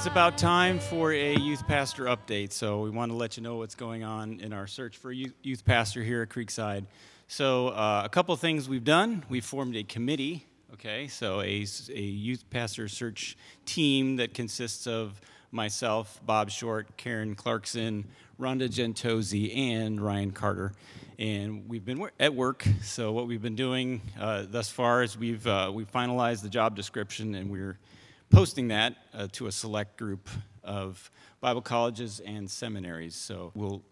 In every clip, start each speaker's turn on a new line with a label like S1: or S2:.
S1: it's about time for a youth pastor update. So, we want to let you know what's going on in our search for a youth pastor here at Creekside. So, uh, a couple things we've done. We've formed a committee, okay? So, a, a youth pastor search team that consists of myself, Bob Short, Karen Clarkson, Rhonda Gentozzi, and Ryan Carter. And we've been at work. So, what we've been doing uh, thus far is we've, uh, we've finalized the job description and we're posting that uh, to a select group of Bible colleges and seminaries. So we'll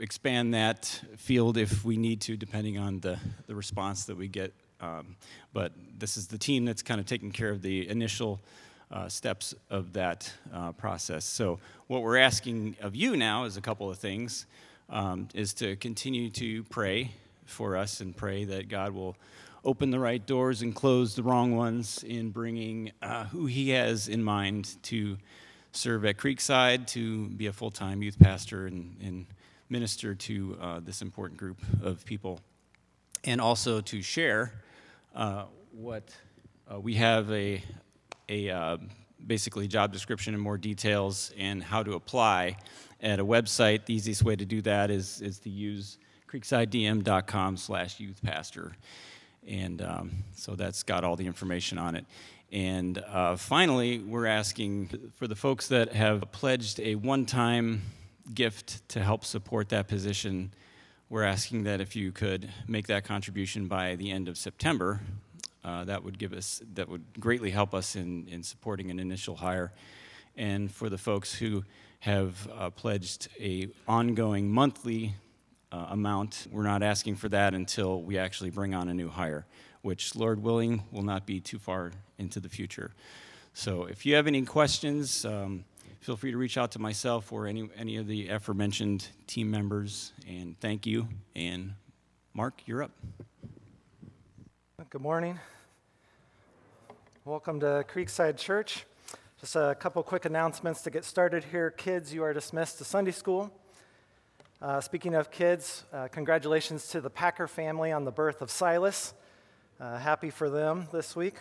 S1: expand that field if we need to, depending on the, the response that we get. Um, but this is the team that's kind of taking care of the initial uh, steps of that uh, process. So, what we're asking of you now is a couple of things um, is to continue to pray for us and pray that God will open the right doors and close the wrong ones in bringing uh, who he has in mind to serve at Creekside, to be a full time youth pastor and, and minister to uh, this important group of people, and also to share uh, what uh, we have a, a uh, basically job description and more details and how to apply at a website. The easiest way to do that is, is to use creeksidedm.com slash youth pastor. And um, so that's got all the information on it. And uh, finally, we're asking for the folks that have pledged a one time gift to help support that position. We're asking that if you could make that contribution by the end of September, uh, that would give us that would greatly help us in, in supporting an initial hire. And for the folks who have uh, pledged a ongoing monthly uh, amount. We're not asking for that until we actually bring on a new hire, which, Lord willing, will not be too far into the future. So if you have any questions, um, feel free to reach out to myself or any, any of the aforementioned team members. And thank you. And Mark, you're up.
S2: Good morning. Welcome to Creekside Church. Just a couple quick announcements to get started here. Kids, you are dismissed to Sunday school. Uh, speaking of kids, uh, congratulations to the Packer family on the birth of Silas. Uh, happy for them this week.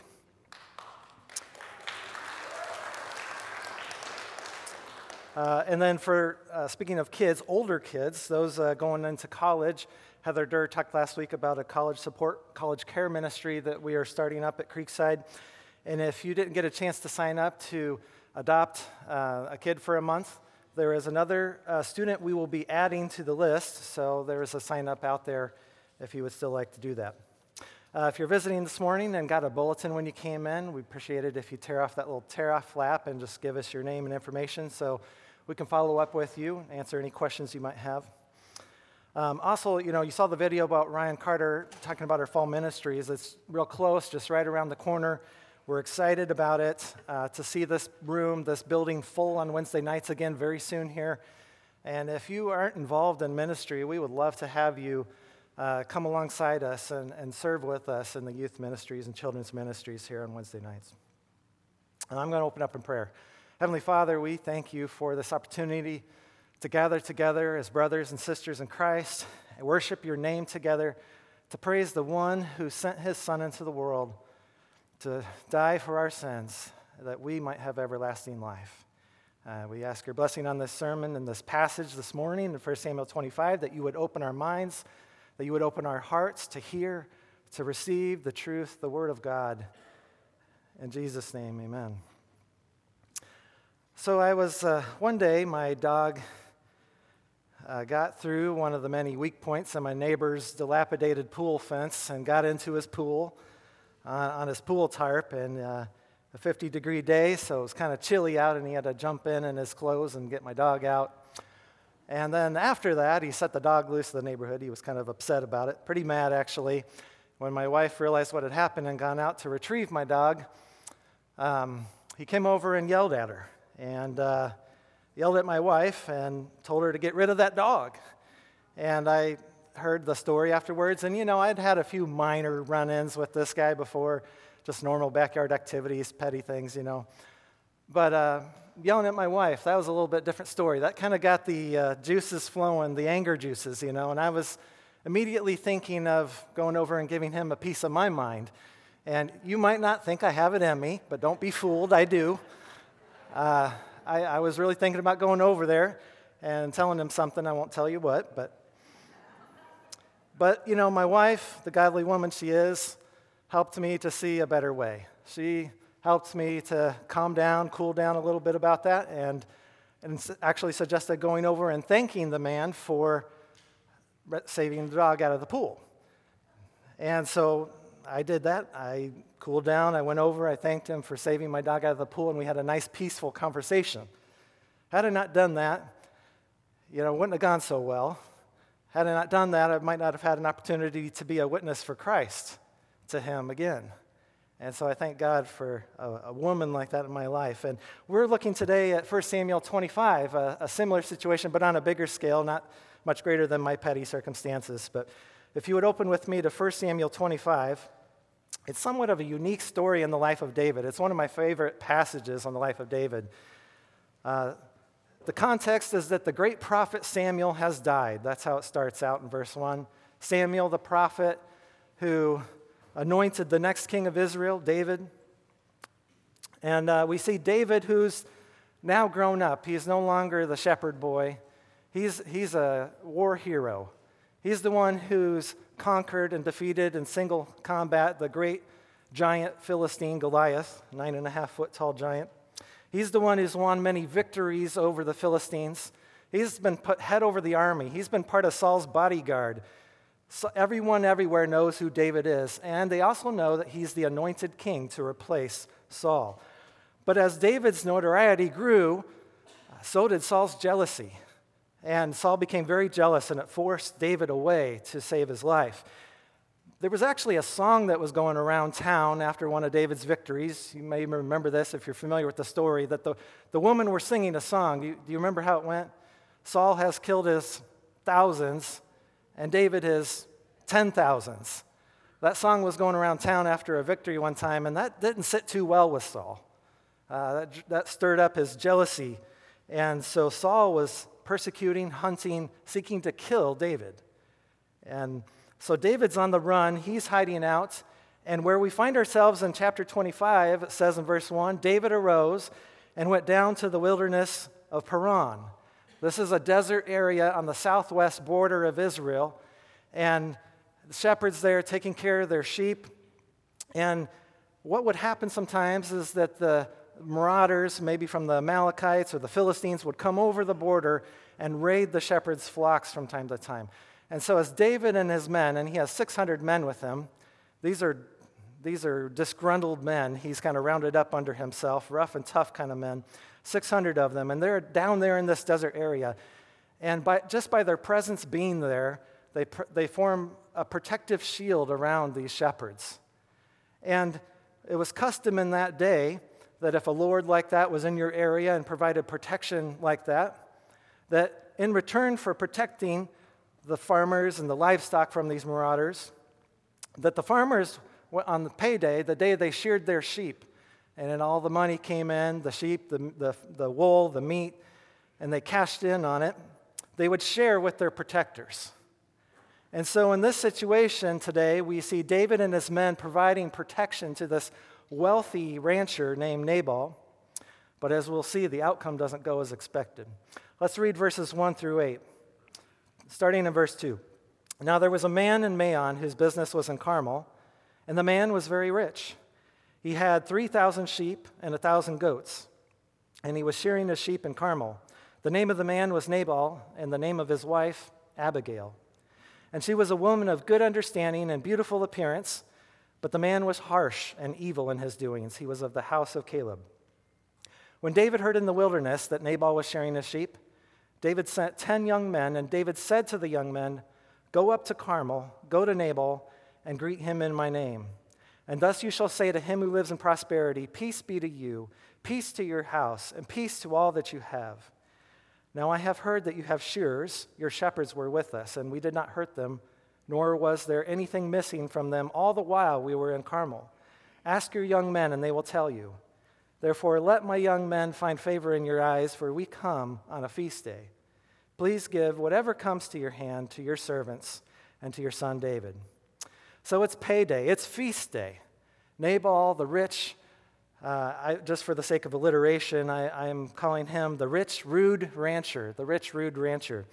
S2: Uh, and then for uh, speaking of kids, older kids, those uh, going into college, Heather Durr talked last week about a college support, college care ministry that we are starting up at Creekside. And if you didn't get a chance to sign up to adopt a kid for a month, there is another uh, student we will be adding to the list, so there is a sign up out there if you would still like to do that. Uh, if you're visiting this morning and got a bulletin when you came in, we appreciate it if you tear off that little tear off flap and just give us your name and information so we can follow up with you, answer any questions you might have. Um, also, you know, you saw the video about Ryan Carter talking about our fall ministries. It's real close, just right around the corner. We're excited about it uh, to see this room, this building full on Wednesday nights again very soon here. And if you aren't involved in ministry, we would love to have you uh, come alongside us and, and serve with us in the youth ministries and children's ministries here on Wednesday nights. And I'm going to open up in prayer. Heavenly Father, we thank you for this opportunity to gather together as brothers and sisters in Christ and worship your name together, to praise the one who sent his Son into the world to die for our sins that we might have everlasting life. Uh, we ask your blessing on this sermon and this passage this morning in 1 Samuel 25 that you would open our minds, that you would open our hearts to hear, to receive the truth, the word of God. In Jesus' name, amen. So I was, uh, one day, my dog uh, got through one of the many weak points in my neighbor's dilapidated pool fence and got into his pool on, on his pool tarp and uh, a 50 degree day, so it was kind of chilly out, and he had to jump in in his clothes and get my dog out. And then after that, he set the dog loose in the neighborhood. He was kind of upset about it, pretty mad actually. When my wife realized what had happened and gone out to retrieve my dog, um, he came over and yelled at her and uh, yelled at my wife and told her to get rid of that dog. And I heard the story afterwards, and you know, I'd had a few minor run ins with this guy before, just normal backyard activities, petty things, you know. But uh, yelling at my wife, that was a little bit different story. That kind of got the uh, juices flowing, the anger juices, you know, and I was immediately thinking of going over and giving him a piece of my mind. And you might not think I have it in me, but don't be fooled, I do. Uh, I, I was really thinking about going over there and telling him something. I won't tell you what, but. But, you know, my wife, the godly woman she is, helped me to see a better way. She helped me to calm down, cool down a little bit about that, and, and actually suggested going over and thanking the man for saving the dog out of the pool. And so I did that. I cooled down. I went over. I thanked him for saving my dog out of the pool, and we had a nice, peaceful conversation. Had I not done that, you know, it wouldn't have gone so well. Had I not done that, I might not have had an opportunity to be a witness for Christ to him again. And so I thank God for a, a, woman like that in my life. And we're looking today at 1 Samuel 25, a, a, similar situation, but on a bigger scale, not much greater than my petty circumstances. But if you would open with me to 1 Samuel 25, it's somewhat of a unique story in the life of David. It's one of my favorite passages on the life of David. Uh, the context is that the great prophet Samuel has died. That's how it starts out in verse 1. Samuel, the prophet who anointed the next king of Israel, David. And uh, we see David, who's now grown up. He's no longer the shepherd boy, he's, he's a war hero. He's the one who's conquered and defeated in single combat the great giant Philistine Goliath, nine and a half foot tall giant. He's the one who's won many victories over the Philistines. He's been put head over the army. He's been part of Saul's bodyguard. So everyone everywhere knows who David is, and they also know that he's the anointed king to replace Saul. But as David's notoriety grew, so did Saul's jealousy. And Saul became very jealous, and it forced David away to save his life. There was actually a song that was going around town after one of David's victories. You may remember this if you're familiar with the story that the, the women were singing a song. Do you, do you remember how it went? Saul has killed his thousands, and David has ten thousands. That song was going around town after a victory one time, and that didn't sit too well with Saul. Uh, that, that stirred up his jealousy. And so Saul was persecuting, hunting, seeking to kill David. And so David's on the run, he's hiding out. And where we find ourselves in chapter 25, it says in verse 1 David arose and went down to the wilderness of Paran. This is a desert area on the southwest border of Israel. And the shepherds there taking care of their sheep. And what would happen sometimes is that the marauders, maybe from the Amalekites or the Philistines, would come over the border and raid the shepherds' flocks from time to time. And so, as David and his men, and he has 600 men with him, these are, these are disgruntled men. He's kind of rounded up under himself, rough and tough kind of men. 600 of them, and they're down there in this desert area. And by, just by their presence being there, they, they form a protective shield around these shepherds. And it was custom in that day that if a lord like that was in your area and provided protection like that, that in return for protecting the farmers and the livestock from these marauders, that the farmers, on the payday, the day they sheared their sheep, and then all the money came in the sheep, the, the, the wool, the meat, and they cashed in on it. They would share with their protectors. And so, in this situation today, we see David and his men providing protection to this wealthy rancher named Nabal. But as we'll see, the outcome doesn't go as expected. Let's read verses 1 through 8. Starting in verse 2. Now there was a man in Maon whose business was in Carmel, and the man was very rich. He had 3,000 sheep and 1,000 goats, and he was shearing his sheep in Carmel. The name of the man was Nabal, and the name of his wife, Abigail. And she was a woman of good understanding and beautiful appearance, but the man was harsh and evil in his doings. He was of the house of Caleb. When David heard in the wilderness that Nabal was shearing his sheep, David sent 10 young men, and David said to the young men, Go up to Carmel, go to Nabal, and greet him in my name. And thus you shall say to him who lives in prosperity, Peace be to you, peace to your house, and peace to all that you have. Now I have heard that you have shearers, your shepherds were with us, and we did not hurt them, nor was there anything missing from them all the while we were in Carmel. Ask your young men, and they will tell you. Therefore, let my young men find favor in your eyes, for we come on a feast day. Please give whatever comes to your hand to your servants and to your son David. So it's payday, it's feast day. Nabal, the rich Uh, I, just for the sake of alliteration, I, am calling him the rich, rude rancher, the rich, rude rancher.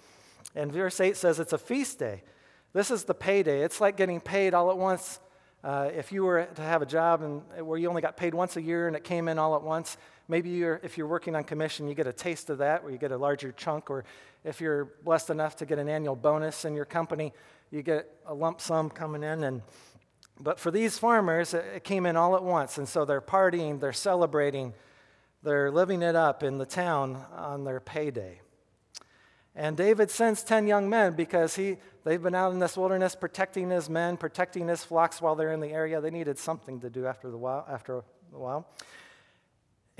S2: And verse 8 says it's a feast day. This is the payday. It's like getting paid all at once. Uh, if you were to have a job and, where you only got paid once a year and it came in all at once, maybe you're, if you're working on commission, you get a taste of that where you get a larger chunk. Or if you're blessed enough to get an annual bonus in your company, you get a lump sum coming in. And but for these farmers, it came in all at once. And so they're partying, they're celebrating, they're living it up in the town on their payday. And David sends 10 young men because he, they've been out in this wilderness protecting his men, protecting his flocks while they're in the area. They needed something to do after, the while, after a while.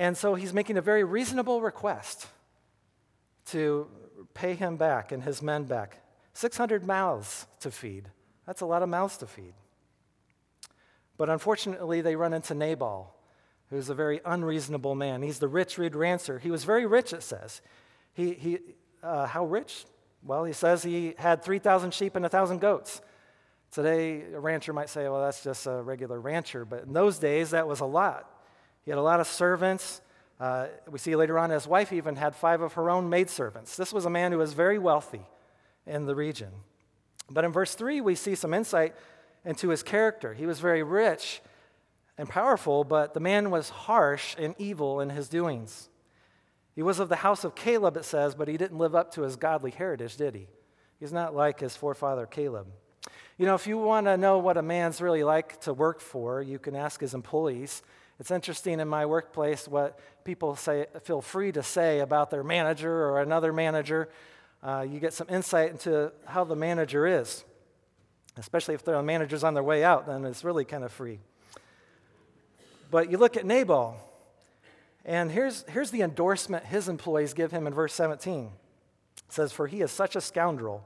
S2: And so he's making a very reasonable request to pay him back and his men back. 600 mouths to feed. That's a lot of mouths to feed. But unfortunately, they run into Nabal, who's a very unreasonable man. He's the rich, rude rancher. He was very rich, it says. He, he, uh, how rich? Well, he says he had 3,000 sheep and 1,000 goats. Today, a rancher might say, well, that's just a regular rancher. But in those days, that was a lot. He had a lot of servants. Uh, we see later on his wife even had five of her own maidservants. This was a man who was very wealthy in the region. But in verse 3, we see some insight into his character. He was very rich and powerful, but the man was harsh and evil in his doings. He was of the house of Caleb, it says, but he didn't live up to his godly heritage, did he? He's not like his forefather Caleb. You know, if you want to know what a man's really like to work for, you can ask his employees. It's interesting in my workplace what people say, feel free to say about their manager or another manager. Uh, you get some insight into how the manager is especially if the manager's on their way out, then it's really kind of free. But you look at Nabal, and here's, here's the endorsement his employees give him in verse 17. It says, For he is such a scoundrel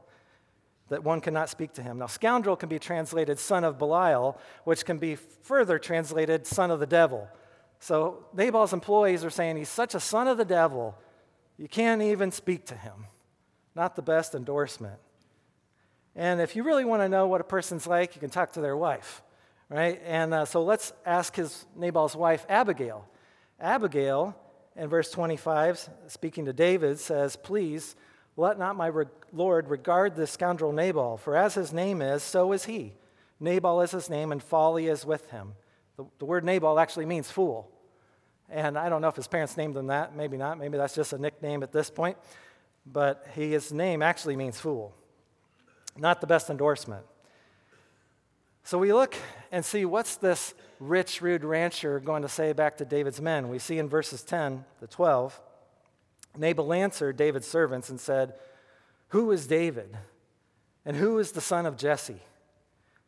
S2: that one cannot speak to him. Now, scoundrel can be translated son of Belial, which can be further translated son of the devil. So Nabal's employees are saying he's such a son of the devil, you can't even speak to him. Not the best endorsement. And if you really want to know what a person's like, you can talk to their wife, right? And uh, so let's ask his Nabal's wife, Abigail. Abigail, in verse 25, speaking to David, says, Please let not my re- Lord regard this scoundrel Nabal, for as his name is, so is he. Nabal is his name, and folly is with him. The, the word Nabal actually means fool. And I don't know if his parents named him that, maybe not. Maybe that's just a nickname at this point. But he, his name actually means fool. Not the best endorsement. So we look and see what's this rich, rude rancher going to say back to David's men. We see in verses 10 to 12 Nabal answered David's servants and said, Who is David? And who is the son of Jesse?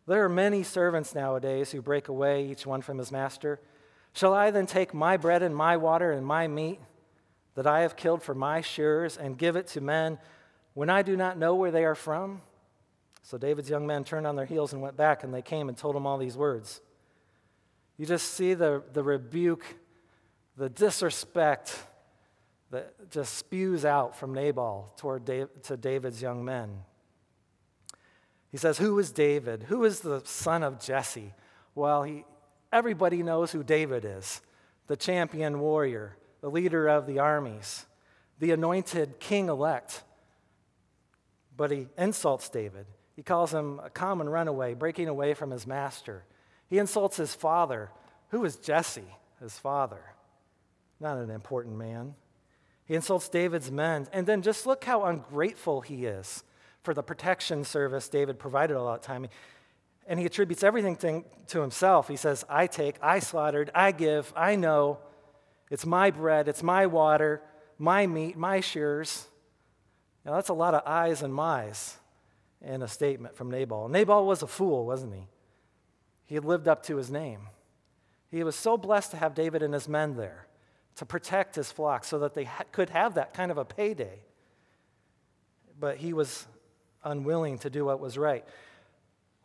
S2: There are many servants nowadays who break away, each one from his master. Shall I then take my bread and my water and my meat that I have killed for my shearers and give it to men when I do not know where they are from? So David's young men turned on their heels and went back, and they came and told him all these words. You just see the, the rebuke, the disrespect that just spews out from Nabal toward Dave, to David's young men. He says, Who is David? Who is the son of Jesse? Well, he, everybody knows who David is the champion warrior, the leader of the armies, the anointed king elect. But he insults David. He calls him a common runaway, breaking away from his master. He insults his father. Who is Jesse, his father? Not an important man. He insults David's men. And then just look how ungrateful he is for the protection service David provided all that time. And he attributes everything to himself. He says, I take, I slaughtered, I give, I know. It's my bread, it's my water, my meat, my shears. Now, that's a lot of I's and my's in a statement from Nabal. Nabal was a fool, wasn't he? He had lived up to his name. He was so blessed to have David and his men there to protect his flock so that they ha- could have that kind of a payday. But he was unwilling to do what was right.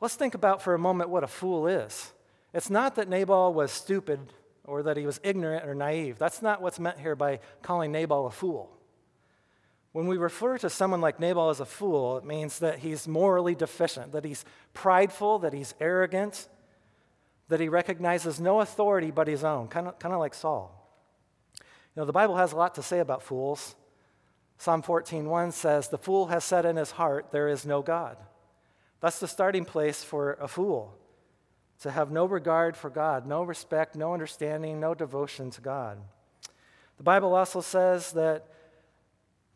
S2: Let's think about for a moment what a fool is. It's not that Nabal was stupid or that he was ignorant or naive. That's not what's meant here by calling Nabal a fool. When we refer to someone like Nabal as a fool, it means that he's morally deficient, that he's prideful, that he's arrogant, that he recognizes no authority but his own, kind of, kind of like Saul. You know, the Bible has a lot to say about fools. Psalm 14:1 says, "The fool has said in his heart, there is no God." That's the starting place for a fool. To have no regard for God, no respect, no understanding, no devotion to God. The Bible also says that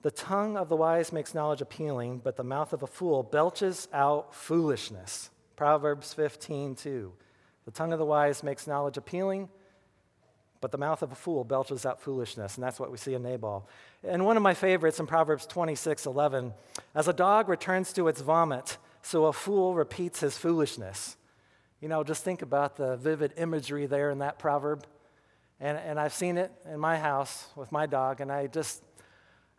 S2: the tongue of the wise makes knowledge appealing, but the mouth of a fool belches out foolishness. Proverbs 15:2. The tongue of the wise makes knowledge appealing, but the mouth of a fool belches out foolishness, and that's what we see in Nabal. And one of my favorites in Proverbs 26 11 As a dog returns to its vomit, so a fool repeats his foolishness. You know, just think about the vivid imagery there in that proverb. And, and I've seen it in my house with my dog, and I just,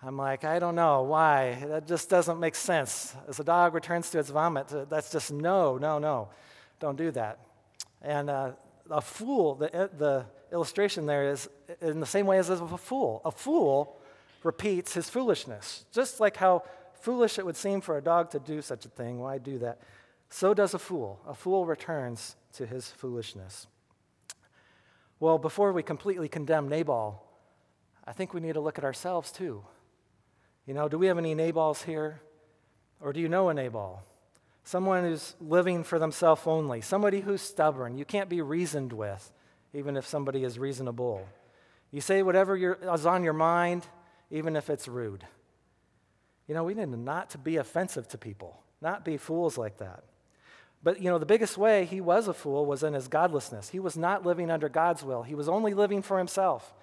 S2: I'm like, I don't know why. That just doesn't make sense. As a dog returns to its vomit, that's just no, no, no. Don't do that. And uh, a fool, the, the illustration there is in the same way as a fool. A fool repeats his foolishness. Just like how foolish it would seem for a dog to do such a thing, why do that? So does a fool. A fool returns to his foolishness. Well, before we completely condemn Nabal, I think we need to look at ourselves too. You know, do we have any Nabals here? Or do you know a Nabal? someone who's living for themselves only, somebody who's stubborn, you can't be reasoned with, even if somebody is reasonable. You say whatever is on your mind, even if it's rude. You know, we need not to be offensive to people, not be fools like that. But, you know, the biggest way he was a fool was in his godlessness. He was not living under God's will, he was only living for himself.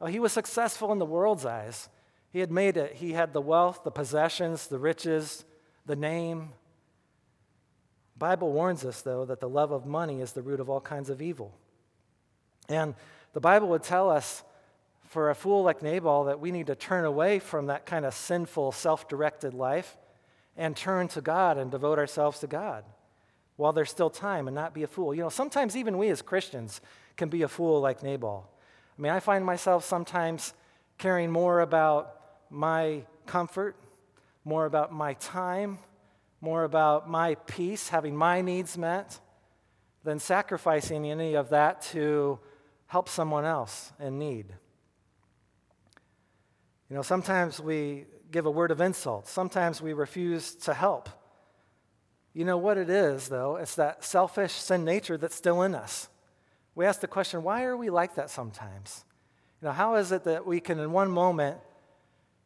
S2: Oh, he was successful in the world's eyes. He had made it. He had the wealth, the possessions, the riches, the name, Bible warns us, though, that the love of money is the root of all kinds of evil. And the Bible would tell us, for a fool like Nabal, that we need to turn away from that kind of sinful, self directed life and turn to God and devote ourselves to God while there's still time and not be a fool. You know, sometimes even we as Christians can be a fool like Nabal. I mean, I find myself sometimes caring more about my comfort, more about my time, more about my peace, having my needs met, than sacrificing any of that to help someone else in need. You know, sometimes we give a word of insult, sometimes we refuse to help. You know what it is, though? It's that selfish sin nature that's still in us. We ask the question, why are we like that sometimes? You know, how is it that we can, in one moment,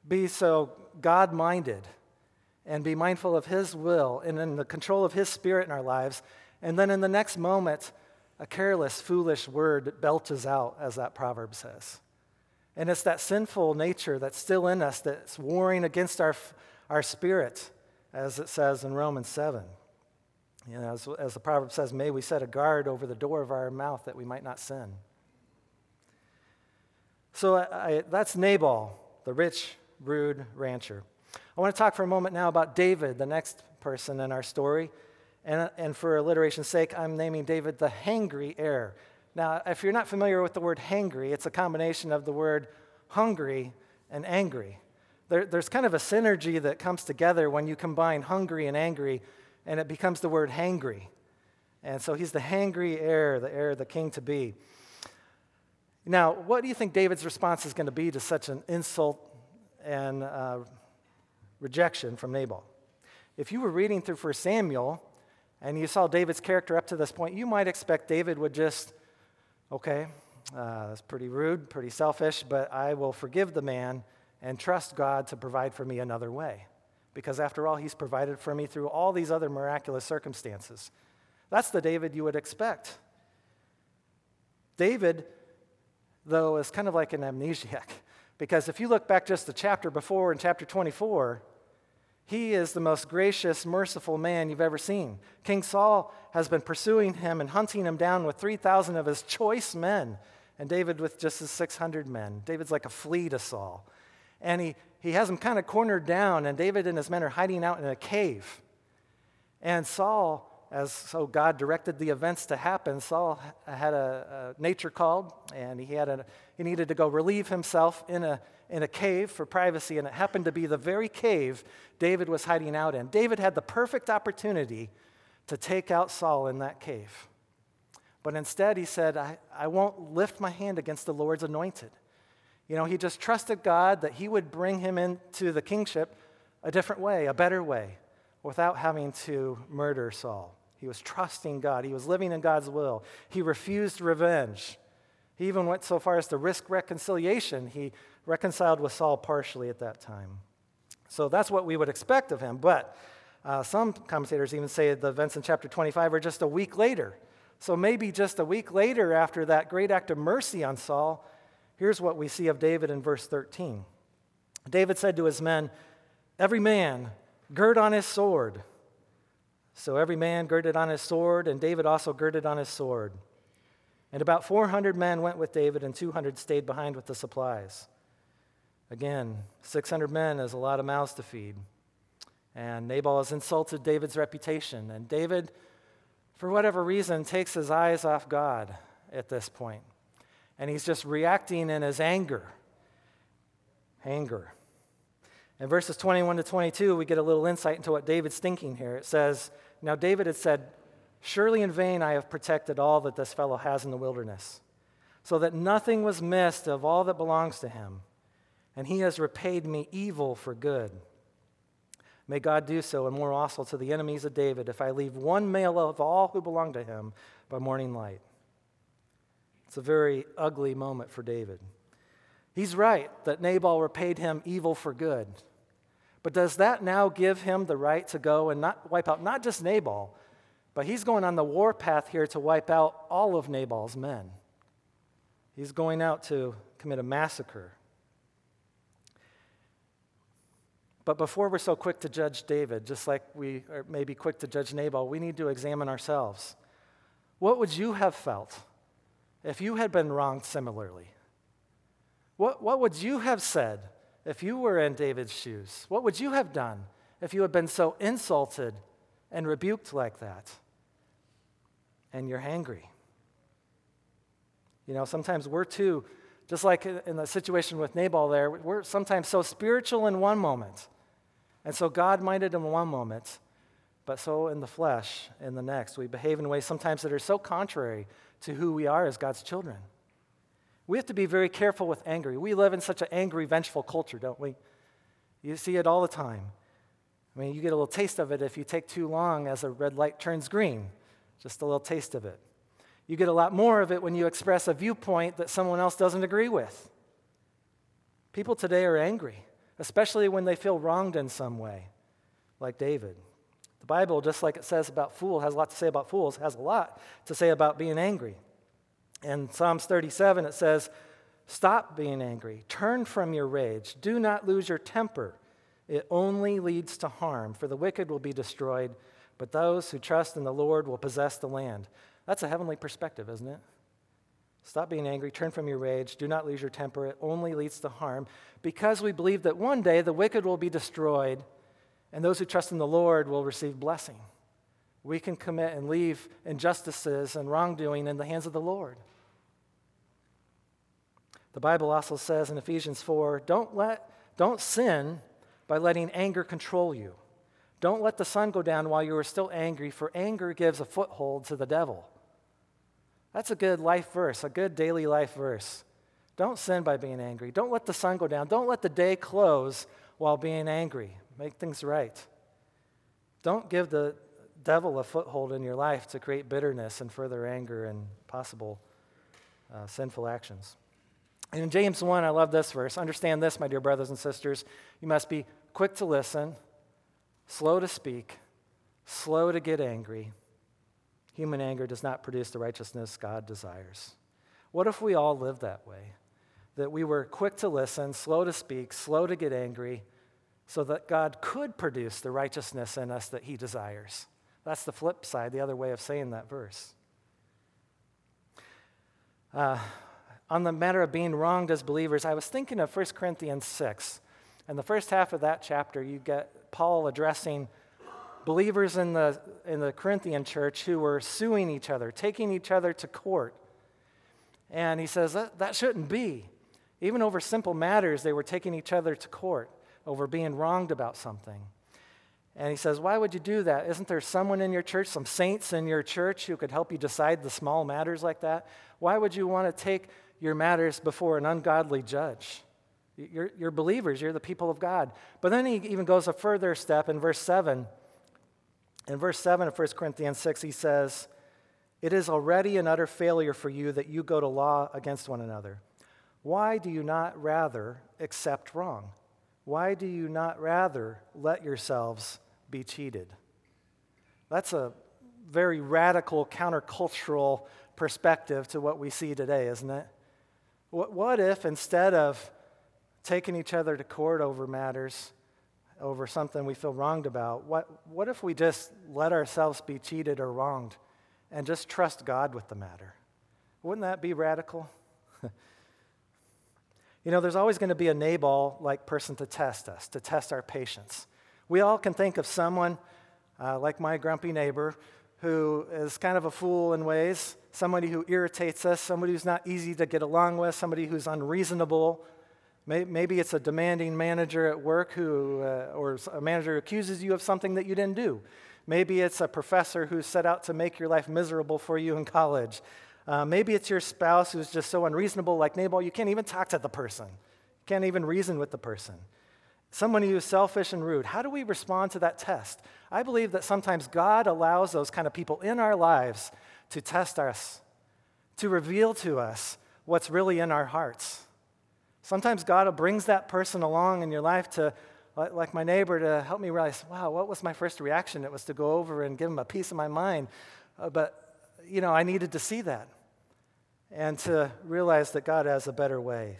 S2: be so God minded and be mindful of His will and in the control of His Spirit in our lives. And then in the next moment, a careless, foolish word belches out, as that proverb says. And it's that sinful nature that's still in us that's warring against our, our spirit, as it says in Romans 7. You know, as, as the proverb says, may we set a guard over the door of our mouth that we might not sin. So I, I, that's Nabal, the rich, rude rancher. I want to talk for a moment now about David, the next person in our story. And, and for alliteration's sake, I'm naming David the hangry heir. Now, if you're not familiar with the word hangry, it's a combination of the word hungry and angry. There, there's kind of a synergy that comes together when you combine hungry and angry, and it becomes the word hangry. And so he's the hangry heir, the heir, the king to be. Now, what do you think David's response is going to be to such an insult and uh, rejection from Nabal. If you were reading through 1 Samuel and you saw David's character up to this point, you might expect David would just, okay, uh, that's pretty rude, pretty selfish, but I will forgive the man and trust God to provide for me another way. Because after all, he's provided for me through all these other miraculous circumstances. That's the David you would expect. David, though, is kind of like an amnesiac. Because if you look back just the chapter before in chapter 24, he is the most gracious, merciful man you've ever seen. King Saul has been pursuing him and hunting him down with 3,000 of his choice men, and David with just his 600 men. David's like a flea to Saul. And he, he has him kind of cornered down, and David and his men are hiding out in a cave. And Saul as so God directed the events to happen, Saul had a, a, nature called, and he had a, he needed to go relieve himself in a in a cave for privacy, and it happened to be the very cave David was hiding out in. David had the perfect opportunity to take out Saul in that cave. But instead, he said, I, I won't lift my hand against the Lord's anointed. You know, he just trusted God that he would bring him into the kingship a different way, a better way, without having to murder Saul. He was trusting God. He was living in God's will. He refused revenge. He even went so far as to risk reconciliation. He reconciled with Saul partially at that time. So that's what we would expect of him. But uh, some commentators even say the events in chapter 25 are just a week later. So maybe just a week later, after that great act of mercy on Saul, here's what we see of David in verse 13. David said to his men, Every man gird on his sword. So every man girded on his sword, and David also girded on his sword. And about 400 men went with David, and 200 stayed behind with the supplies. Again, 600 men is a lot of mouths to feed. And Nabal has insulted David's reputation. And David, for whatever reason, takes his eyes off God at this point. And he's just reacting in his anger. Anger. In verses 21 to 22, we get a little insight into what David's thinking here. It says, Now David had said, Surely in vain I have protected all that this fellow has in the wilderness, so that nothing was missed of all that belongs to him, and he has repaid me evil for good. May God do so, and more also to the enemies of David, if I leave one male of all who belong to him by morning light. It's a very ugly moment for David. He's right that Nabal repaid him evil for good. But does that now give him the right to go and not wipe out not just Nabal, but he's going on the war path here to wipe out all of Nabal's men? He's going out to commit a massacre. But before we're so quick to judge David, just like we are maybe quick to judge Nabal, we need to examine ourselves. What would you have felt if you had been wronged similarly? What, what would you have said if you were in David's shoes? What would you have done if you had been so insulted and rebuked like that? And you're angry. You know, sometimes we're too, just like in the situation with Nabal there, we're sometimes so spiritual in one moment and so God minded in one moment, but so in the flesh in the next. We behave in ways sometimes that are so contrary to who we are as God's children. We have to be very careful with anger. We live in such an angry, vengeful culture, don't we? You see it all the time. I mean, you get a little taste of it if you take too long as a red light turns green, just a little taste of it. You get a lot more of it when you express a viewpoint that someone else doesn't agree with. People today are angry especially when they feel wronged in some way, like David. The Bible, just like it says about fools, has a lot to say about fools, has a lot to say about being angry. In Psalms 37, it says, Stop being angry, turn from your rage, do not lose your temper. It only leads to harm, for the wicked will be destroyed, but those who trust in the Lord will possess the land. That's a heavenly perspective, isn't it? Stop being angry, turn from your rage, do not lose your temper. It only leads to harm because we believe that one day the wicked will be destroyed and those who trust in the Lord will receive blessing. We can commit and leave injustices and wrongdoing in the hands of the Lord. The Bible also says in Ephesians 4 don't, let, don't sin by letting anger control you. Don't let the sun go down while you are still angry, for anger gives a foothold to the devil. That's a good life verse, a good daily life verse. Don't sin by being angry. Don't let the sun go down. Don't let the day close while being angry. Make things right. Don't give the devil a foothold in your life to create bitterness and further anger and possible uh, sinful actions. And in James 1, I love this verse. Understand this, my dear brothers and sisters. You must be quick to listen, slow to speak, slow to get angry Human anger does not produce the righteousness God desires. What if we all lived that way? That we were quick to listen, slow to speak, slow to get angry, so that God could produce the righteousness in us that He desires. That's the flip side, the other way of saying that verse. Uh, on the matter of being wronged as believers, I was thinking of 1 Corinthians 6. And the first half of that chapter, you get Paul addressing believers in the, in the Corinthian church who were suing each other, taking each other to court. And he says that, that shouldn't be. Even over simple matters, they were taking each other to court over being wronged about something. And he says, Why would you do that? Isn't there someone in your church, some saints in your church who could help you decide the small matters like that? Why would you want to take your matters before an ungodly judge? You're, you're believers, you're the people of God. But then he even goes a further step in verse 7. In verse 7 of 1 Corinthians 6, he says, It is already an utter failure for you that you go to law against one another. Why do you not rather accept wrong? Why do you not rather let yourselves be cheated? That's a very radical countercultural perspective to what we see today, isn't it? What, what if instead of taking each other to court over matters, over something we feel wronged about, what, what if we just let ourselves be cheated or wronged and just trust God with the matter? Wouldn't that be radical? you know, there's always going to be a Nabal like person to test us, to test our patience. We all can think of someone uh, like my grumpy neighbor who is kind of a fool in ways, somebody who irritates us, somebody who's not easy to get along with, somebody who's unreasonable. Maybe it's a demanding manager at work who, uh, or a manager who accuses you of something that you didn't do. Maybe it's a professor who set out to make your life miserable for you in college. Uh, maybe it's your spouse who's just so unreasonable, like Nabal, you can't even talk to the person. You can't even reason with the person. Someone who is selfish and rude. How do we respond to that test? I believe that sometimes God allows those kind of people in our lives to test us, to reveal to us what's really in our hearts. Sometimes God brings that person along in your life to, like my neighbor, to help me realize, wow, what was my first reaction? It was to go over and give him a piece of my mind. Uh, but, you know, I needed to see that and to realize that God has a better way.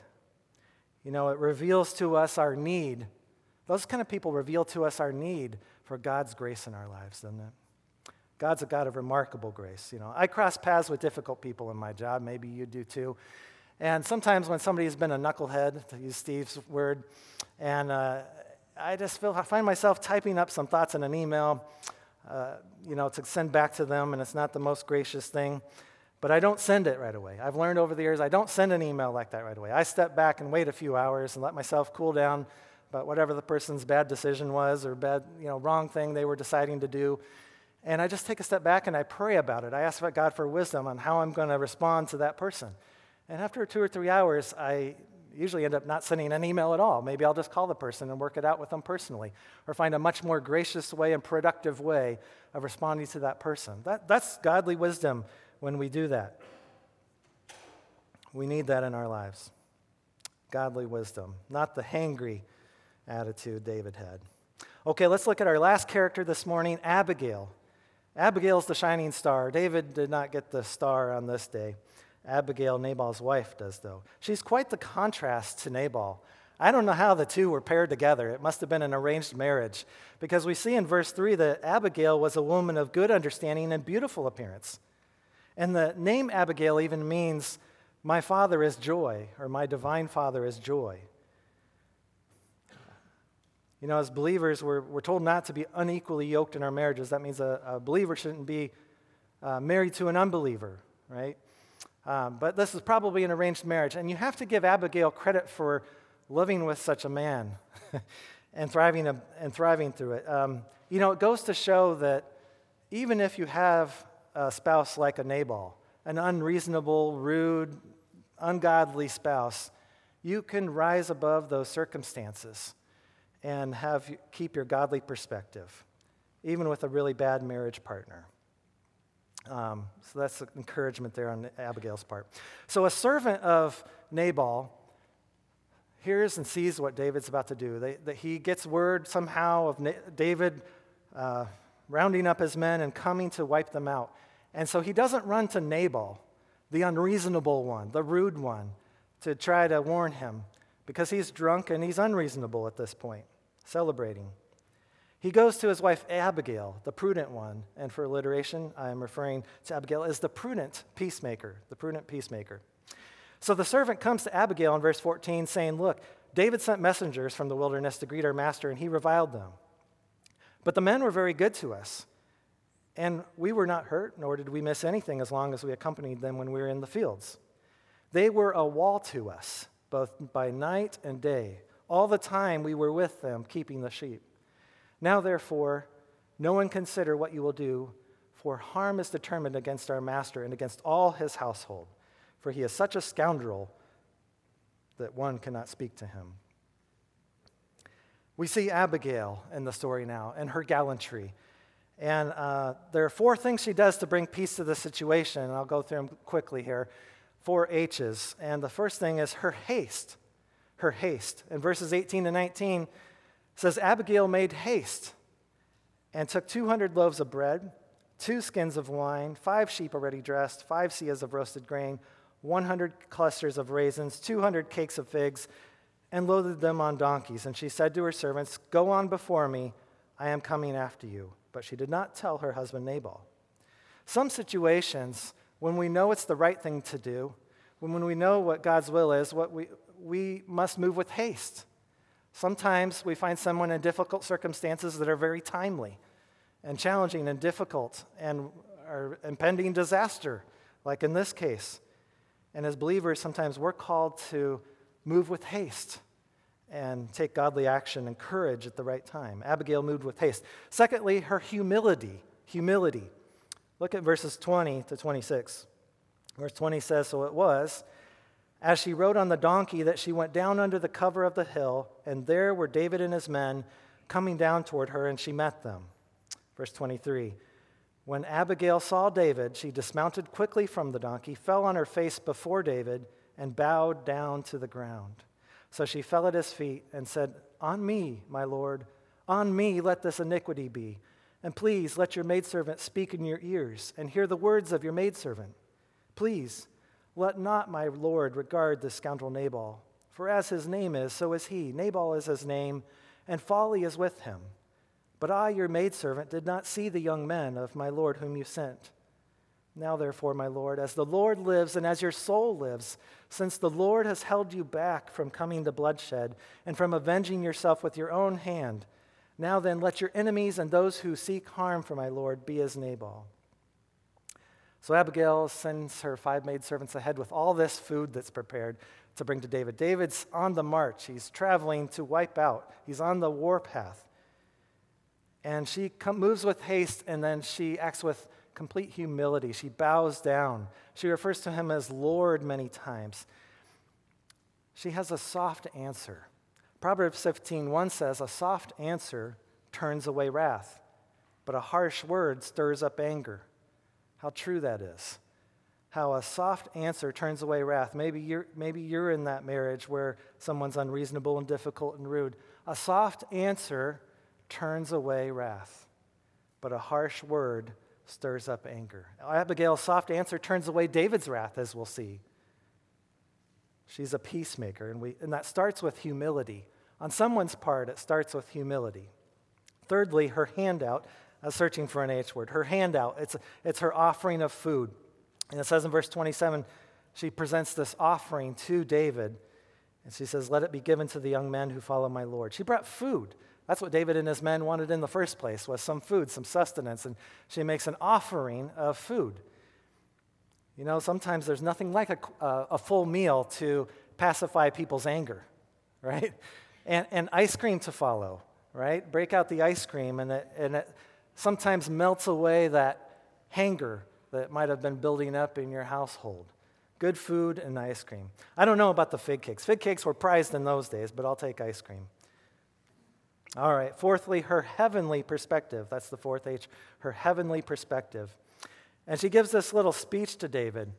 S2: You know, it reveals to us our need. Those kind of people reveal to us our need for God's grace in our lives, doesn't it? God's a God of remarkable grace. You know, I cross paths with difficult people in my job. Maybe you do too. And sometimes when somebody's been a knucklehead, to use Steve's word, and uh, I just feel I find myself typing up some thoughts in an email, uh, you know, to send back to them, and it's not the most gracious thing. But I don't send it right away. I've learned over the years I don't send an email like that right away. I step back and wait a few hours and let myself cool down about whatever the person's bad decision was or bad, you know, wrong thing they were deciding to do. And I just take a step back and I pray about it. I ask God for wisdom on how I'm going to respond to that person. And after two or three hours, I usually end up not sending an email at all. Maybe I'll just call the person and work it out with them personally, or find a much more gracious way and productive way of responding to that person. That, that's godly wisdom when we do that. We need that in our lives. Godly wisdom, not the hangry attitude David had. Okay, let's look at our last character this morning Abigail. Abigail's the shining star. David did not get the star on this day. Abigail, Nabal's wife, does, though. She's quite the contrast to Nabal. I don't know how the two were paired together. It must have been an arranged marriage because we see in verse 3 that Abigail was a woman of good understanding and beautiful appearance. And the name Abigail even means, My father is joy, or my divine father is joy. You know, as believers, we're, we're told not to be unequally yoked in our marriages. That means a, a believer shouldn't be uh, married to an unbeliever, right? Um, but this is probably an arranged marriage. And you have to give Abigail credit for living with such a man and, thriving, and thriving through it. Um, you know, it goes to show that even if you have a spouse like a Nabal, an unreasonable, rude, ungodly spouse, you can rise above those circumstances and have, keep your godly perspective, even with a really bad marriage partner. Um, so that's encouragement there on Abigail's part. So a servant of Nabal hears and sees what David's about to do. They, that he gets word somehow of Na- David uh, rounding up his men and coming to wipe them out. And so he doesn't run to Nabal, the unreasonable one, the rude one, to try to warn him because he's drunk and he's unreasonable at this point, celebrating. He goes to his wife Abigail, the prudent one, and for alliteration, I am referring to Abigail as the prudent peacemaker, the prudent peacemaker. So the servant comes to Abigail in verse 14 saying, Look, David sent messengers from the wilderness to greet our master, and he reviled them. But the men were very good to us. And we were not hurt, nor did we miss anything as long as we accompanied them when we were in the fields. They were a wall to us, both by night and day. All the time we were with them, keeping the sheep. Now, therefore, no one consider what you will do, for harm is determined against our master and against all his household, for he is such a scoundrel that one cannot speak to him. We see Abigail in the story now and her gallantry. And uh, there are four things she does to bring peace to the situation. And I'll go through them quickly here. Four H's. And the first thing is her haste. Her haste. In verses 18 to 19, says Abigail made haste and took 200 loaves of bread, two skins of wine, five sheep already dressed, five seahs of roasted grain, 100 clusters of raisins, 200 cakes of figs, and loaded them on donkeys. And she said to her servants, Go on before me, I am coming after you. But she did not tell her husband Nabal. Some situations, when we know it's the right thing to do, when we know what God's will is, what we, we must move with haste. Sometimes we find someone in difficult circumstances that are very timely and challenging and difficult and are impending disaster, like in this case. And as believers, sometimes we're called to move with haste and take godly action and courage at the right time. Abigail moved with haste. Secondly, her humility. Humility. Look at verses 20 to 26. Verse 20 says, So it was as she rode on the donkey that she went down under the cover of the hill, and there were David and his men coming down toward her, and she met them. Verse 23 When Abigail saw David, she dismounted quickly from the donkey, fell on her face before David, and bowed down to the ground. So she fell at his feet and said, On me, my Lord, on me let this iniquity be. And please let your maidservant speak in your ears and hear the words of your maidservant. Please let not my Lord regard the scoundrel Nabal, for as his name is, so is he. Nabal is his name, and folly is with him. But I, your maidservant, did not see the young men of my Lord whom you sent. Now, therefore, my Lord, as the Lord lives and as your soul lives, since the Lord has held you back from coming to bloodshed and from avenging yourself with your own hand, now then, let your enemies and those who seek harm for my Lord be as Nabal. So Abigail sends her five maidservants ahead with all this food that's prepared to bring to David. David's on the march. He's traveling to wipe out, he's on the warpath. And she moves with haste and then she acts with complete humility. She bows down. She refers to him as Lord many times. She has a soft answer. Proverbs 15:1 says, "A soft answer turns away wrath, but a harsh word stirs up anger." how true that is. How a soft answer turns away wrath. Maybe you're, maybe you're in that marriage where someone's unreasonable and difficult and rude. A soft answer turns away wrath, but a harsh word stirs up anger. Abigail's soft answer turns away David's wrath, as we'll see. She's a peacemaker, and, we, and that starts with humility. On someone's part, it starts with humility. Thirdly, her handout was searching for an H word. Her handout, it's, it's her offering of food. And it says in verse 27, she presents this offering to David. And she says, Let it be given to the young men who follow my Lord. She brought food. That's what David and his men wanted in the first place, was some food, some sustenance. And she makes an offering of food. You know, sometimes there's nothing like a, a, full meal to pacify people's anger, right? And, and ice cream to follow, right? Break out the ice cream, and it, and it sometimes melts away that hanger that might have been building up in your household. Good food and ice cream. I don't know about the fig cakes. Fig cakes were prized in those days, but I'll take ice cream. All right, fourthly, her heavenly perspective. That's the fourth H, her heavenly perspective. And she gives this little speech to David.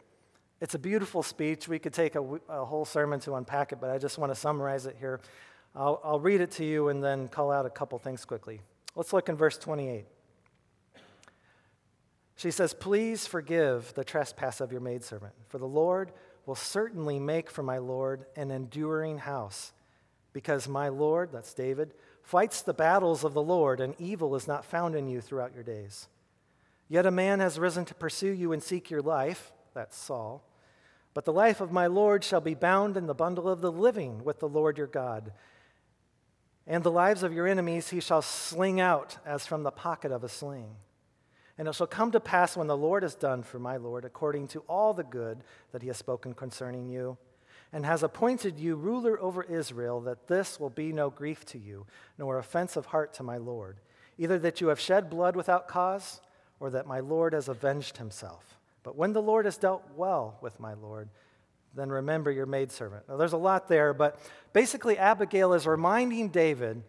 S2: It's a beautiful speech. We could take a, a whole sermon to unpack it, but I just want to summarize it here. I'll, I'll read it to you and then call out a couple things quickly. Let's look in verse 28. She says, Please forgive the trespass of your maidservant, for the Lord will certainly make for my Lord an enduring house. Because my Lord, that's David, fights the battles of the Lord, and evil is not found in you throughout your days. Yet a man has risen to pursue you and seek your life, that's Saul. But the life of my Lord shall be bound in the bundle of the living with the Lord your God. And the lives of your enemies he shall sling out as from the pocket of a sling. And it shall come to pass when the Lord has done for my Lord according to all the good that he has spoken concerning you, and has appointed you ruler over Israel, that this will be no grief to you, nor offense of heart to my Lord. either that you have shed blood without cause, or that my Lord has avenged himself. But when the Lord has dealt well with my Lord, then remember your maidservant. Now, there's a lot there, but basically, Abigail is reminding David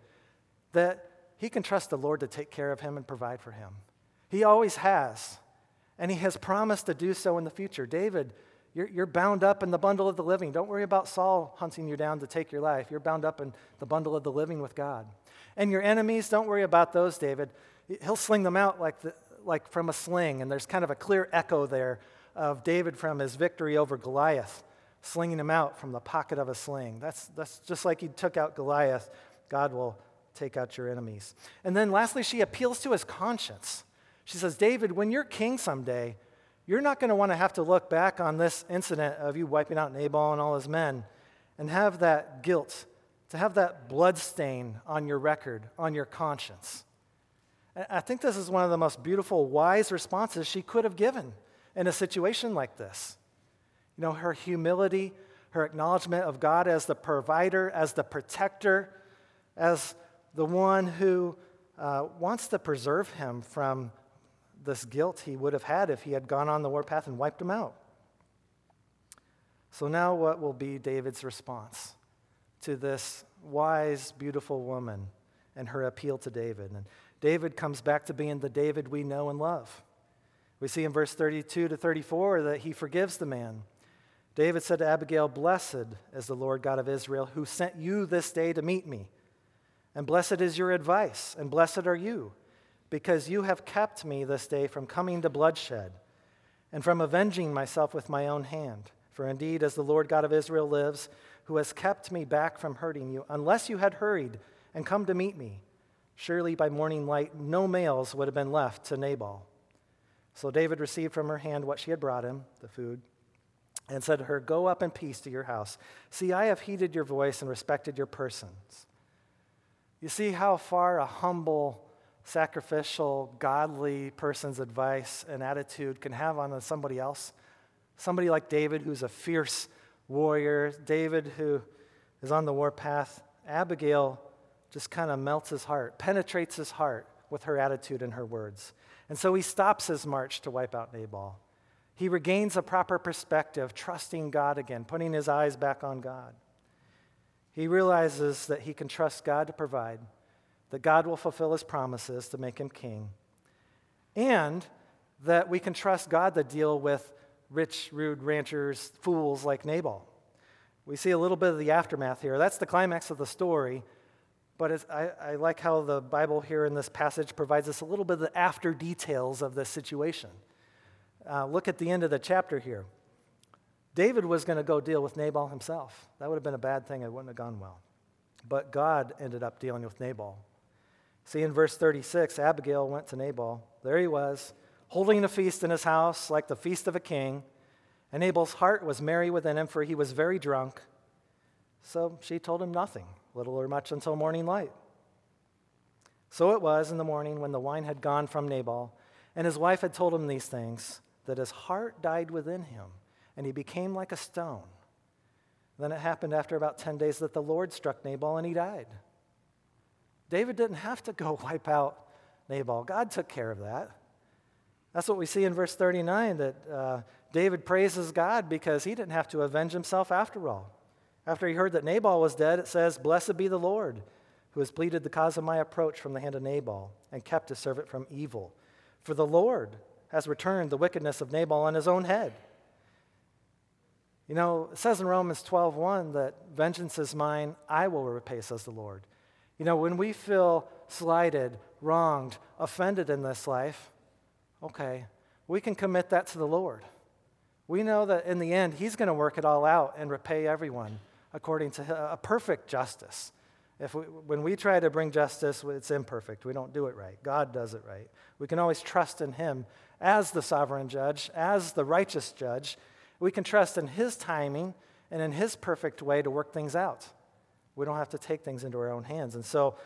S2: that he can trust the Lord to take care of him and provide for him. He always has, and he has promised to do so in the future. David, you're, you're bound up in the bundle of the living. Don't worry about Saul hunting you down to take your life. You're bound up in the bundle of the living with God. And your enemies, don't worry about those, David. He'll sling them out like, the, like from a sling, and there's kind of a clear echo there of David from his victory over Goliath, slinging him out from the pocket of a sling. That's, that's just like he took out Goliath. God will take out your enemies. And then lastly, she appeals to his conscience. She says, David, when you're king someday, you're not going to want to have to look back on this incident of you wiping out Nabal and all his men and have that guilt, to have that blood stain on your record, on your conscience. I think this is one of the most beautiful, wise responses she could have given in a situation like this. You know, her humility, her acknowledgement of God as the provider, as the protector, as the one who uh, wants to preserve him from this guilt he would have had if he had gone on the warpath and wiped him out. So, now what will be David's response to this wise, beautiful woman and her appeal to David? And David comes back to being the David we know and love. We see in verse 32 to 34 that he forgives the man. David said to Abigail, Blessed is the Lord God of Israel, who sent you this day to meet me. And blessed is your advice, and blessed are you, because you have kept me this day from coming to bloodshed, and from avenging myself with my own hand. For indeed, as the Lord God of Israel lives, who has kept me back from hurting you, unless you had hurried and come to meet me, surely by morning light no males would have been left to Nabal. So David received from her hand what she had brought him, the food, and said to her, Go up in peace to your house. See, I have heeded your voice and respected your persons. You see how far a humble, sacrificial, godly person's advice and attitude can have on somebody else? Somebody like David, who's a fierce warrior, David, who is on the warpath. Abigail just kind of melts his heart, penetrates his heart with her attitude and her words. And so he stops his march to wipe out Nabal. He regains a proper perspective, trusting God again, putting his eyes back on God. He realizes that he can trust God to provide, that God will fulfill his promises to make him king, and that we can trust God to deal with rich, rude ranchers, fools like Nabal. We see a little bit of the aftermath here. That's the climax of the story, but I, I, like how the Bible here in this passage provides us a little bit of the after details of this situation. Uh, look at the end of the chapter here. David was going to go deal with Nabal himself. That would have been a bad thing. It wouldn't have gone well. But God ended up dealing with Nabal. See, in verse 36, Abigail went to Nabal. There he was, holding a feast in his house like the feast of a king. And Nabal's heart was merry within him, for he was very drunk. So she told him nothing, little or much, until morning light. So it was in the morning when the wine had gone from Nabal, and his wife had told him these things, that his heart died within him and he became like a stone. Then it happened after about 10 days that the Lord struck Nabal and he died. David didn't have to go wipe out Nabal, God took care of that. That's what we see in verse 39 that uh, David praises God because he didn't have to avenge himself after all. After he heard that Nabal was dead, it says, Blessed be the Lord, who has pleaded the cause of my approach from the hand of Nabal and kept his servant from evil. For the Lord has returned the wickedness of Nabal on his own head. You know, it says in Romans 12:1 that vengeance is mine, I will repay, says the Lord. You know, when we feel slighted, wronged, offended in this life, okay, we can commit that to the Lord. We know that in the end, He's going to work it all out and repay everyone according to a perfect justice. If we, when we try to bring justice, it's imperfect. We don't do it right. God does it right. We can always trust in Him as the sovereign judge, as the righteous judge, we can trust in His timing and in His perfect way to work things out. We don't have to take things into our own hands. And so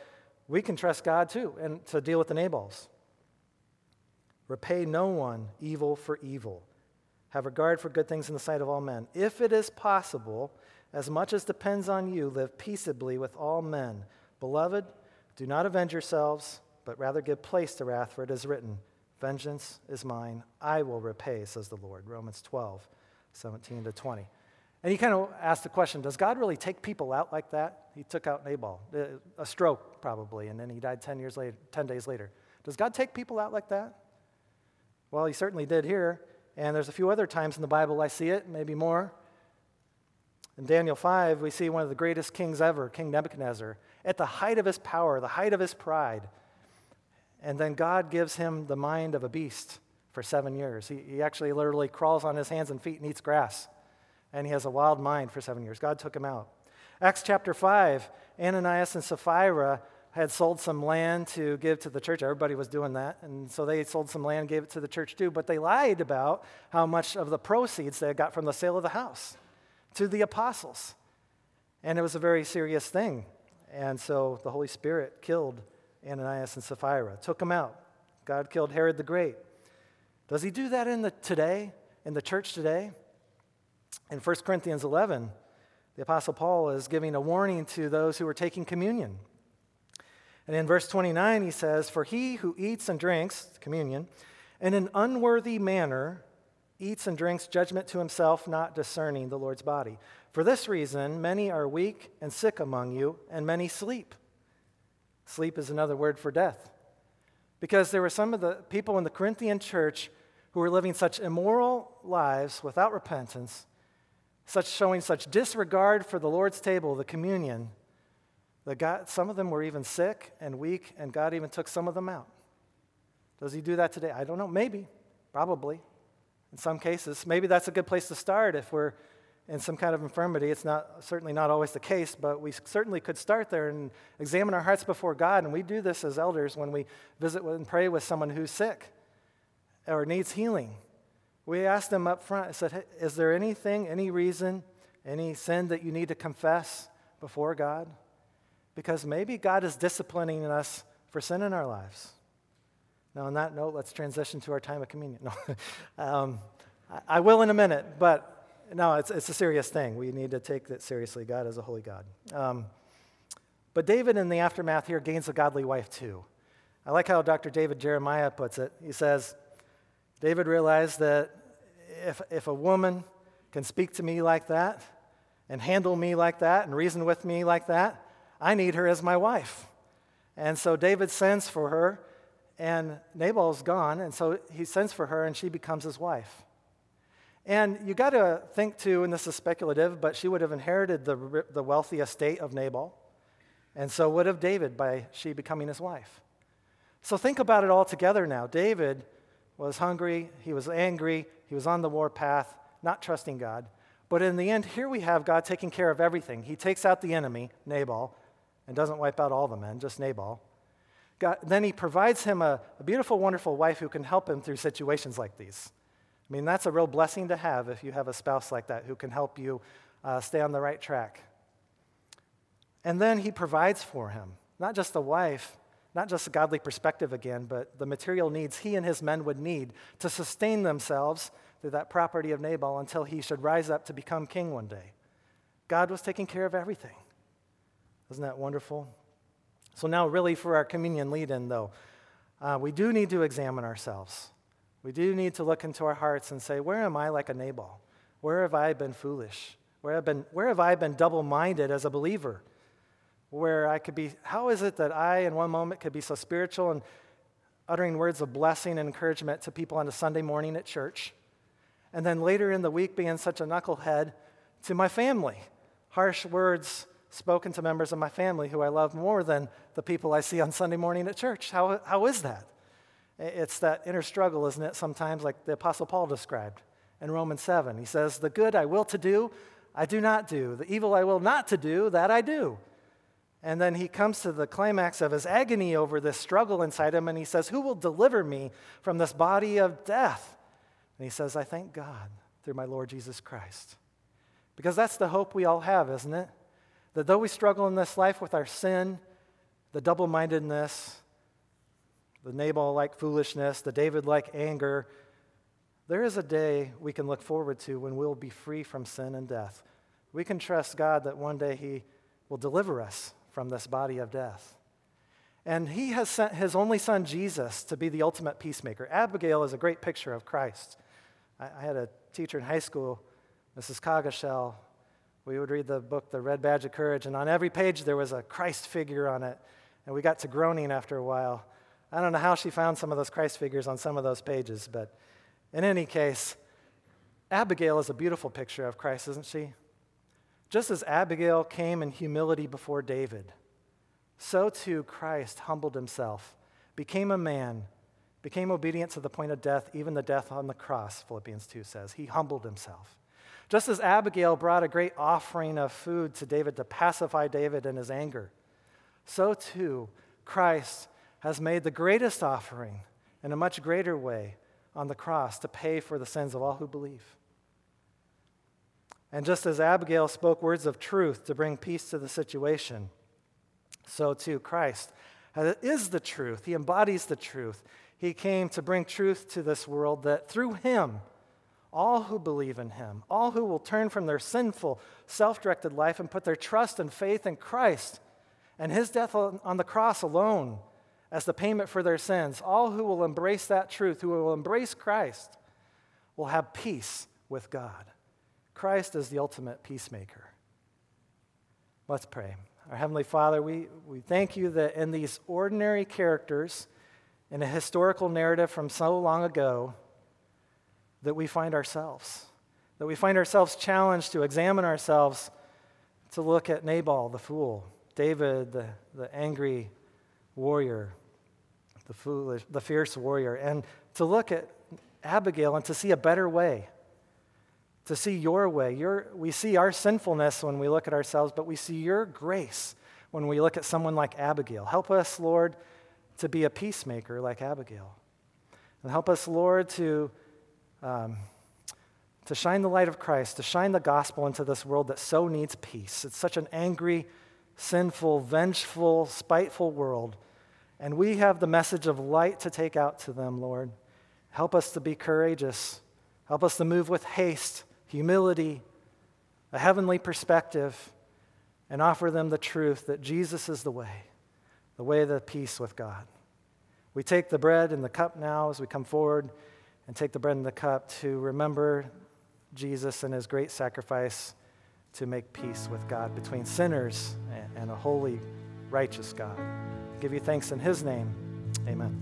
S2: we can trust God too and to deal with the Nabals. Repay no one evil for evil. Have regard for good things in the sight of all men. If it is possible, as much as depends on you, live peaceably with all men. Beloved, do not avenge yourselves, but rather give place to wrath, for it is written, Vengeance is mine, I will repay, says the Lord. Romans 12, 17 to 20. And he kind of asked the question Does God really take people out like that? He took out Nabal, uh, a stroke probably, and then he died 10, years later, 10 days later. Does God take people out like that? Well, he certainly did here. And there's a few other times in the Bible I see it, maybe more. In Daniel 5, we see one of the greatest kings ever, King Nebuchadnezzar, at the height of his power, the height of his pride. And then God gives him the mind of a beast for seven years. He, he actually literally crawls on his hands and feet and eats grass. And he has a wild mind for seven years. God took him out. Acts chapter 5, Ananias and Sapphira had sold some land to give to the church. Everybody was doing that. And so they sold some land, gave it to the church too. But they lied about how much of the proceeds they got from the sale of the house to the apostles. And it was a very serious thing. And so the Holy Spirit killed Ananias and Sapphira, took them out. God killed Herod the Great. Does he do that in the today, in the church today? In 1 Corinthians 11, the Apostle Paul is giving a warning to those who are taking communion. And in verse 29, he says, For he who eats and drinks, communion, in an unworthy manner eats and drinks judgment to himself, not discerning the Lord's body. For this reason, many are weak and sick among you, and many sleep. Sleep is another word for death. Because there were some of the people in the Corinthian church who were living such immoral lives without repentance, such showing such disregard for the Lord's table, the communion, that God, some of them were even sick and weak, and God even took some of them out. Does he do that today? I don't know. Maybe, probably. In some cases, maybe that's a good place to start if we're in some kind of infirmity. It's not certainly not always the case, but we certainly could start there and examine our hearts before God. And we do this as elders when we visit and pray with someone who's sick or needs healing. We asked them up front, I said, hey, is there anything, any reason, any sin that you need to confess before God? Because maybe God is disciplining us for sin in our lives. Now, on that note, let's transition to our time of communion. No, um, I will in a minute, but no, it's, it's a serious thing. We need to take that seriously. God is a holy God. Um, but David, in the aftermath here, gains a godly wife too. I like how Dr. David Jeremiah puts it. He says, David realized that if, if a woman can speak to me like that, and handle me like that, and reason with me like that, I need her as my wife. And so David sends for her and Nabal's gone, and so he sends for her, and she becomes his wife. And you got to think too, and this is speculative, but she would have inherited the, the wealthy estate of Nabal, and so would have David by she becoming his wife. So think about it all together now. David was hungry, he was angry, he was on the war path, not trusting God. But in the end, here we have God taking care of everything. He takes out the enemy, Nabal, and doesn't wipe out all the men, just Nabal. God, then he provides him a, a beautiful, wonderful wife who can help him through situations like these. I mean, that's a real blessing to have if you have a spouse like that who can help you uh, stay on the right track. And then he provides for him, not just a wife, not just a godly perspective again, but the material needs he and his men would need to sustain themselves through that property of Nabal until he should rise up to become king one day. God was taking care of everything. Isn't that wonderful? So, now, really, for our communion lead in, though, uh, we do need to examine ourselves. We do need to look into our hearts and say, where am I like a Nabal? Where have I been foolish? Where have, been, where have I been double minded as a believer? Where I could be, how is it that I, in one moment, could be so spiritual and uttering words of blessing and encouragement to people on a Sunday morning at church, and then later in the week being such a knucklehead to my family? Harsh words spoken to members of my family who I love more than the people I see on Sunday morning at church. How, how is that? It's that inner struggle, isn't it? Sometimes, like the Apostle Paul described in Romans 7. He says, The good I will to do, I do not do. The evil I will not to do, that I do. And then he comes to the climax of his agony over this struggle inside him, and he says, Who will deliver me from this body of death? And he says, I thank God through my Lord Jesus Christ. Because that's the hope we all have, isn't it? That though we struggle in this life with our sin, the double mindedness, the Nabal like foolishness, the David like anger, there is a day we can look forward to when we'll be free from sin and death. We can trust God that one day He will deliver us from this body of death. And he has sent his only son, Jesus, to be the ultimate peacemaker. Abigail is a great picture of Christ. I, I had a teacher in high school, Mrs. Coggeshall. We would read the book, The Red Badge of Courage, and on every page there was a Christ figure on it. And we got to groaning after a while. I don't know how she found some of those Christ figures on some of those pages, but in any case, Abigail is a beautiful picture of Christ, isn't she? Just as Abigail came in humility before David, so too Christ humbled himself, became a man, became obedient to the point of death, even the death on the cross, Philippians 2 says. He humbled himself. Just as Abigail brought a great offering of food to David to pacify David in his anger, so too Christ has made the greatest offering in a much greater way on the cross to pay for the sins of all who believe. And just as Abigail spoke words of truth to bring peace to the situation, so too Christ is the truth. He embodies the truth. He came to bring truth to this world that through him, all who believe in him, all who will turn from their sinful, self directed life and put their trust and faith in Christ and his death on the cross alone as the payment for their sins, all who will embrace that truth, who will embrace Christ, will have peace with God. Christ is the ultimate peacemaker. Let's pray. Our Heavenly Father, we, we thank you that in these ordinary characters, in a historical narrative from so long ago, that we find ourselves. That we find ourselves challenged to examine ourselves, to look at Nabal, the fool, David, the, the angry warrior, the foolish, the fierce warrior, and to look at Abigail and to see a better way, to see your way. Your, we see our sinfulness when we look at ourselves, but we see your grace when we look at someone like Abigail. Help us, Lord, to be a peacemaker like Abigail. And help us, Lord, to, um, to shine the light of Christ, to shine the gospel into this world that so needs peace. It's such an angry, sinful, vengeful, spiteful world. And we have the message of light to take out to them, Lord. Help us to be courageous. Help us to move with haste, humility, a heavenly perspective, and offer them the truth that Jesus is the way, the way to peace with God. We take the bread and the cup now as we come forward and take the bread and the cup to remember Jesus and his great sacrifice to make peace with God between sinners and a holy, righteous God give you thanks in his name. Amen.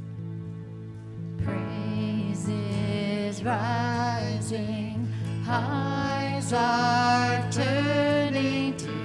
S3: Praises rising, eyes are turning to